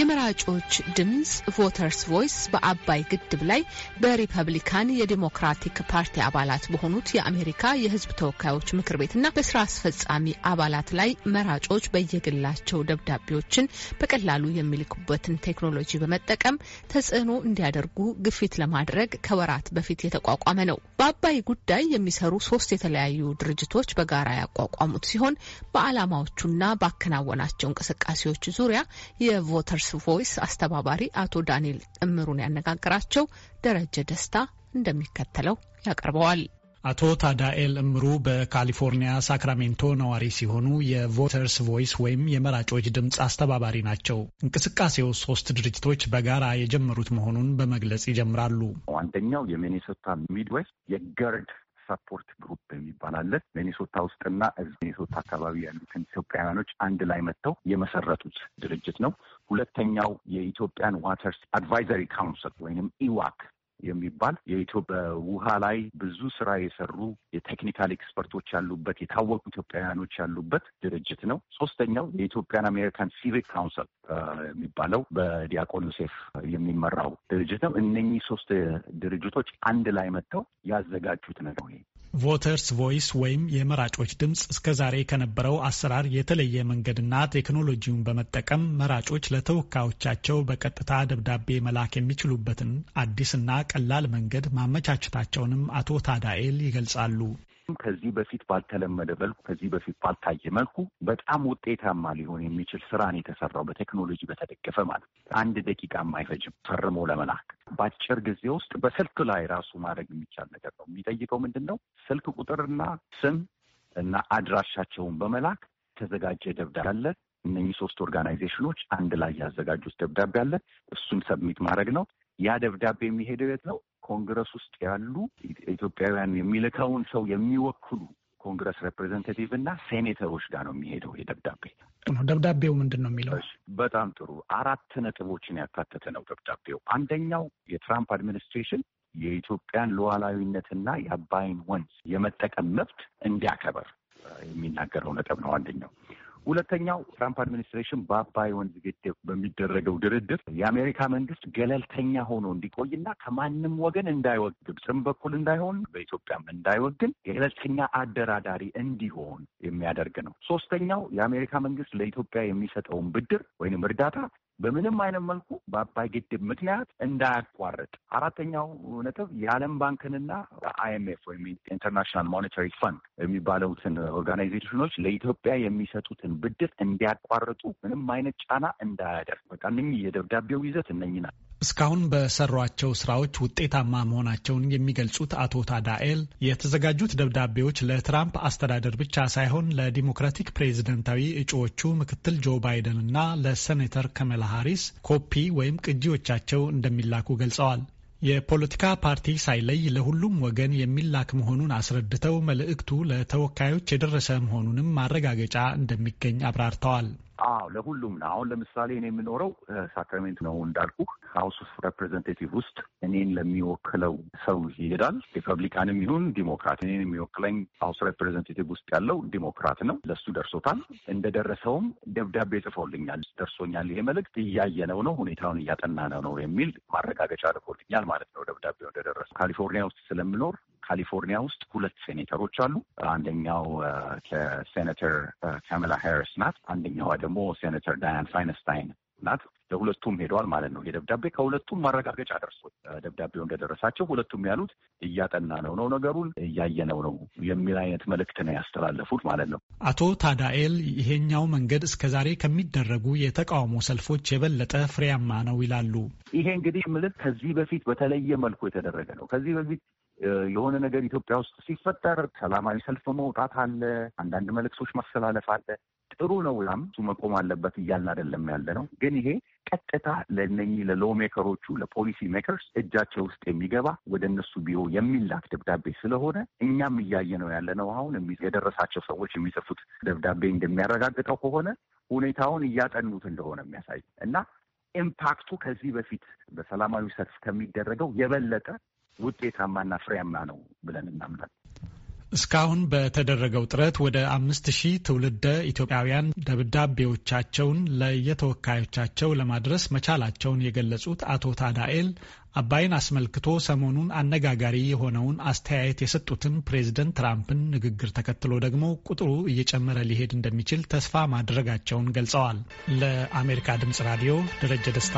የመራጮች ድምፅ Voters Voice በአባይ ግድብ ላይ በሪፐብሊካን የዲሞክራቲክ ፓርቲ አባላት በሆኑት የአሜሪካ የሕዝብ ተወካዮች ምክር ቤትና በስራ አስፈጻሚ አባላት ላይ መራጮች በየግላቸው ደብዳቤዎችን በቀላሉ የሚልኩበትን ቴክኖሎጂ በመጠቀም ተጽዕኖ እንዲያደርጉ ግፊት ለማድረግ ከወራት በፊት የተቋቋመ ነው። በአባይ ጉዳይ የሚሰሩ ሶስት የተለያዩ ድርጅቶች በጋራ ያቋቋሙት ሲሆን በዓላማዎቹና ባከናወናቸው እንቅስቃሴዎች ዙሪያ የ Voters Voice አስተባባሪ አቶ ታዳኤል እምሩን ያነጋገራቸው ደረጀ ደስታ እንደሚከተለው ያቀርበዋል። አቶ ታዳኤል እምሩ በካሊፎርኒያ ሳክራሜንቶ ነዋሪ ሲሆኑ የ Voters Voice ወይም የመራጮች ድምፅ አስተባባሪ ናቸው። እንቅስቃሴው ሶስት ድርጅቶች በጋራ የጀመሩት መሆኑን በመግለጽ ይጀምራሉ። አንደኛው የሚኔሶታ Midwest የ GERD Support Group የሚባል አለ። ሚኒሶታ ውስጥና ሚኒሶታ አካባቢ ያሉትን ኢትዮጵያውያኖች አንድ ላይ መጥተው የመሰረቱት ድርጅት ነው። ሁለተኛው የ Ethiopian Waters Advisory Council ወይንም EWAC የሚባል የኢትዮጵያ ውሃ ላይ ብዙ ስራ የሰሩ የ technical expert ኦች ያሉበት የታወቁ ኢትዮጵያውያኖች ያሉበት ድርጅት ነው። ሶስተኛው የ Ethiopian American Civic Council የሚባለው በዲያቆን ዮሴፍ የሚመራው ድርጅት ነው። እነኚህ ሶስት ድርጅቶች አንድ ላይ መጥተው ያዘጋጁት ነገር Voters Voice ወይም የመራጮች ድምፅ እስከ ዛሬ ከነበረው አሰራር የተለየ መንገድና ቴክኖሎጂውን በመጠቀም መራጮች ለተወካዮቻቸው በቀጥታ ደብዳቤ መላክ የሚችሉበትን አዲስና ቀላል መንገድ ማመቻቸታቸውንም አቶ ታዳኤል ይገልጻሉ። ከዚህ በፊት ባልተለመደ መልኩ ከዚህ በፊት ባልታየ መልኩ በጣም ውጤታማ ሊሆን የሚችል ስራን የተሰራው በቴክኖሎጂ በተደገፈ ማለት አንድ ደቂቃም አይፈጅም ፈርሞ ለመላክ በአጭር ጊዜ ውስጥ በስልክ ላይ ራሱ ማድረግ የሚቻል ነገር ነው። የሚጠይቀው ምንድን ነው? ስልክ ቁጥርና ስም እና አድራሻቸውን በመላክ የተዘጋጀ ደብዳቤ አለ። እነኚህ ሶስት organization ኦች አንድ ላይ ያዘጋጁት ደብዳቤ አለ። እሱን submit ማድረግ ነው። ያ ደብዳቤ የሚሄደው የት ነው? ኮንግረስ ውስጥ ያሉ ኢትዮጵያውያን የሚልከውን ሰው የሚወክሉ congress representative እና ሴኔተሮች ጋር ነው የሚሄደው። የደብዳቤ ደብዳቤው ምንድን ነው የሚለው? በጣም ጥሩ አራት ነጥቦችን ያካተተ ነው ደብዳቤው። አንደኛው የትራምፕ administration የኢትዮጵያን ሉዓላዊነትና የአባይን ወንዝ የመጠቀም መብት እንዲያከብር የሚናገረው ነጥብ ነው አንደኛው። ሁለተኛው ትራምፕ administration በአባይ ወንዝ ግድብ በሚደረገው ድርድር የአሜሪካ መንግስት ገለልተኛ ሆኖ እንዲቆይና ከማንም ወገን እንዳይወግን ግብፅም በኩል እንዳይሆን በኢትዮጵያም እንዳይወግን ገለልተኛ አደራዳሪ እንዲሆን የሚያደርግ ነው። ሶስተኛው የአሜሪካ መንግስት ለኢትዮጵያ የሚሰጠውን ብድር ወይንም እርዳታ በምንም አይነት መልኩ በአባይ ግድብ ምክንያት እንዳያቋርጥ። አራተኛው ነጥብ የዓለም ባንክንና IMF ወይም International Monetary Fund የሚባለውትን organization ኖች ለኢትዮጵያ የሚሰጡትን ብድር እንዲያቋርጡ ምንም አይነት ጫና እንዳያደርግ። በቃ እነኚህ የደብዳቤው ይዘት እነኚህ ናቸው። እስካሁን በሰሯቸው ስራዎች ውጤታማ መሆናቸውን የሚገልጹት አቶ ታዳኤል የተዘጋጁት ደብዳቤዎች ለትራምፕ አስተዳደር ብቻ ሳይሆን ለዲሞክራቲክ ፕሬዝደንታዊ እጩዎቹ ምክትል ጆ ባይደን እና ለሴኔተር ከመላ ሃሪስ ኮፒ ወይም ቅጂዎቻቸው እንደሚላኩ ገልጸዋል። የፖለቲካ ፓርቲ ሳይለይ ለሁሉም ወገን የሚላክ መሆኑን አስረድተው መልእክቱ ለተወካዮች የደረሰ መሆኑንም ማረጋገጫ እንደሚገኝ አብራርተዋል። አዎ ለሁሉም ነው። አሁን ለምሳሌ እኔ የምኖረው ሳክራሜንት ነው እንዳልኩ House of Representative ውስጥ እኔን ለሚወክለው ሰው ይሄዳል። ሪፐብሊካንም ይሁን ዲሞክራት እኔን የሚወክለኝ House Representative ውስጥ ያለው ዲሞክራት ነው። ለሱ ደርሶታል። እንደደረሰውም ደብዳቤ ጽፎልኛል። ደርሶኛል፣ ይሄ መልእክት እያየነው ነው፣ ሁኔታውን እያጠናነው ነው የሚል ማረጋገጫ ልኮልኛል ማለት ነው። ደብዳቤው እንደደረሰ ካሊፎርኒያ ውስጥ ስለምኖር ካሊፎርኒያ ውስጥ ሁለት ሴኔተሮች አሉ። አንደኛው ከሴኔተር ካሜላ ሃሪስ ናት። አንደኛዋ ደግሞ ሴኔተር ዳያን ፋይነስታይን ናት። ለሁለቱም ሄደዋል ማለት ነው። የደብዳቤ ከሁለቱም ማረጋገጫ ደርሶ ደብዳቤው እንደደረሳቸው ሁለቱም ያሉት እያጠናነው ነው ነገሩን እያየነው ነው የሚል አይነት መልእክት ነው ያስተላለፉት ማለት ነው። አቶ ታዳኤል ይሄኛው መንገድ እስከዛሬ ከሚደረጉ የተቃውሞ ሰልፎች የበለጠ ፍሬያማ ነው ይላሉ። ይሄ እንግዲህ ምልክ ከዚህ በፊት በተለየ መልኩ የተደረገ ነው። ከዚህ በፊት የሆነ ነገር ኢትዮጵያ ውስጥ ሲፈጠር ሰላማዊ ሰልፍ መውጣት አለ፣ አንዳንድ መልእክቶች ማስተላለፍ አለ። ጥሩ ነው። ያም እሱ መቆም አለበት እያልን አይደለም ያለ ነው። ግን ይሄ ቀጥታ ለእነኚህ ለ law maker ኦቹ ለ policy makers እጃቸው ውስጥ የሚገባ ወደ እነሱ ቢሮ የሚላክ ደብዳቤ ስለሆነ እኛም እያየ ነው ያለ ነው። አሁን የደረሳቸው ሰዎች የሚጽፉት ደብዳቤ እንደሚያረጋግጠው ከሆነ ሁኔታውን እያጠኑት እንደሆነ የሚያሳይ እና ኢምፓክቱ ከዚህ በፊት በሰላማዊ ሰልፍ ከሚደረገው የበለጠ ውጤታማና ፍሬያማ ነው ብለን እናምናለን። እስካሁን በተደረገው ጥረት ወደ አምስት ሺህ ትውልደ ኢትዮጵያውያን ደብዳቤዎቻቸውን ለየተወካዮቻቸው ለማድረስ መቻላቸውን የገለጹት አቶ ታዳኤል አባይን አስመልክቶ ሰሞኑን አነጋጋሪ የሆነውን አስተያየት የሰጡትን ፕሬዝደንት ትራምፕን ንግግር ተከትሎ ደግሞ ቁጥሩ እየጨመረ ሊሄድ እንደሚችል ተስፋ ማድረጋቸውን ገልጸዋል። ለአሜሪካ ድምጽ ራዲዮ ደረጀ ደስታ